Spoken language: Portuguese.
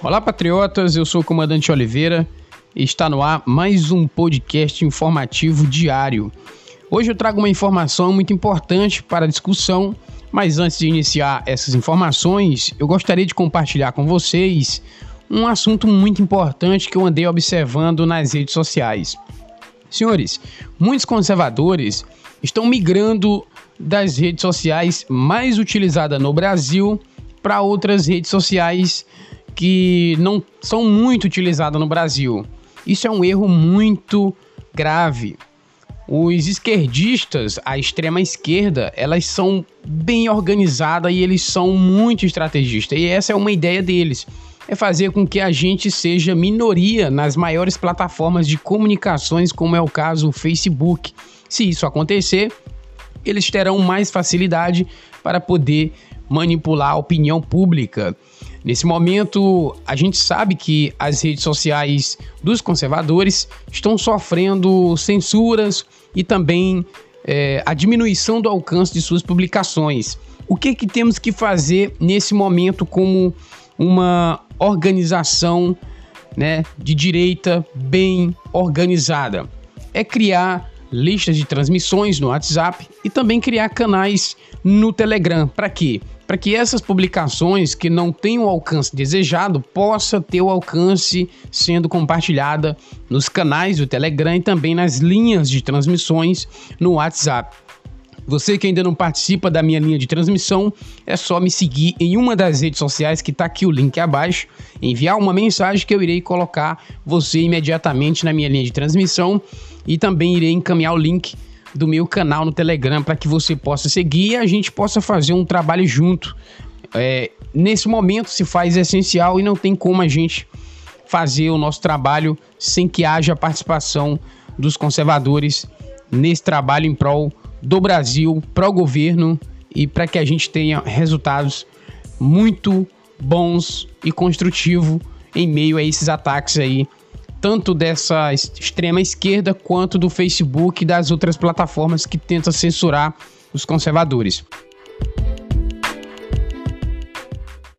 Olá, patriotas. Eu sou o comandante Oliveira e está no ar mais um podcast informativo diário. Hoje eu trago uma informação muito importante para a discussão, mas antes de iniciar essas informações, eu gostaria de compartilhar com vocês um assunto muito importante que eu andei observando nas redes sociais. Senhores, muitos conservadores estão migrando das redes sociais mais utilizadas no Brasil para outras redes sociais que não são muito utilizadas no Brasil. Isso é um erro muito grave. Os esquerdistas, a extrema esquerda, elas são bem organizadas e eles são muito estrategistas. E essa é uma ideia deles é fazer com que a gente seja minoria nas maiores plataformas de comunicações, como é o caso do Facebook. Se isso acontecer, eles terão mais facilidade para poder manipular a opinião pública. Nesse momento, a gente sabe que as redes sociais dos conservadores estão sofrendo censuras e também é, a diminuição do alcance de suas publicações. O que, que temos que fazer nesse momento como uma organização né, de direita bem organizada. É criar listas de transmissões no WhatsApp e também criar canais no Telegram. Para quê? Para que essas publicações que não têm o alcance desejado possa ter o alcance sendo compartilhada nos canais do Telegram e também nas linhas de transmissões no WhatsApp. Você que ainda não participa da minha linha de transmissão, é só me seguir em uma das redes sociais que está aqui o link abaixo, enviar uma mensagem que eu irei colocar você imediatamente na minha linha de transmissão e também irei encaminhar o link do meu canal no Telegram para que você possa seguir e a gente possa fazer um trabalho junto. É, nesse momento se faz essencial e não tem como a gente fazer o nosso trabalho sem que haja participação dos conservadores nesse trabalho em prol do Brasil para o governo e para que a gente tenha resultados muito bons e construtivos em meio a esses ataques aí, tanto dessa extrema esquerda quanto do Facebook e das outras plataformas que tentam censurar os conservadores.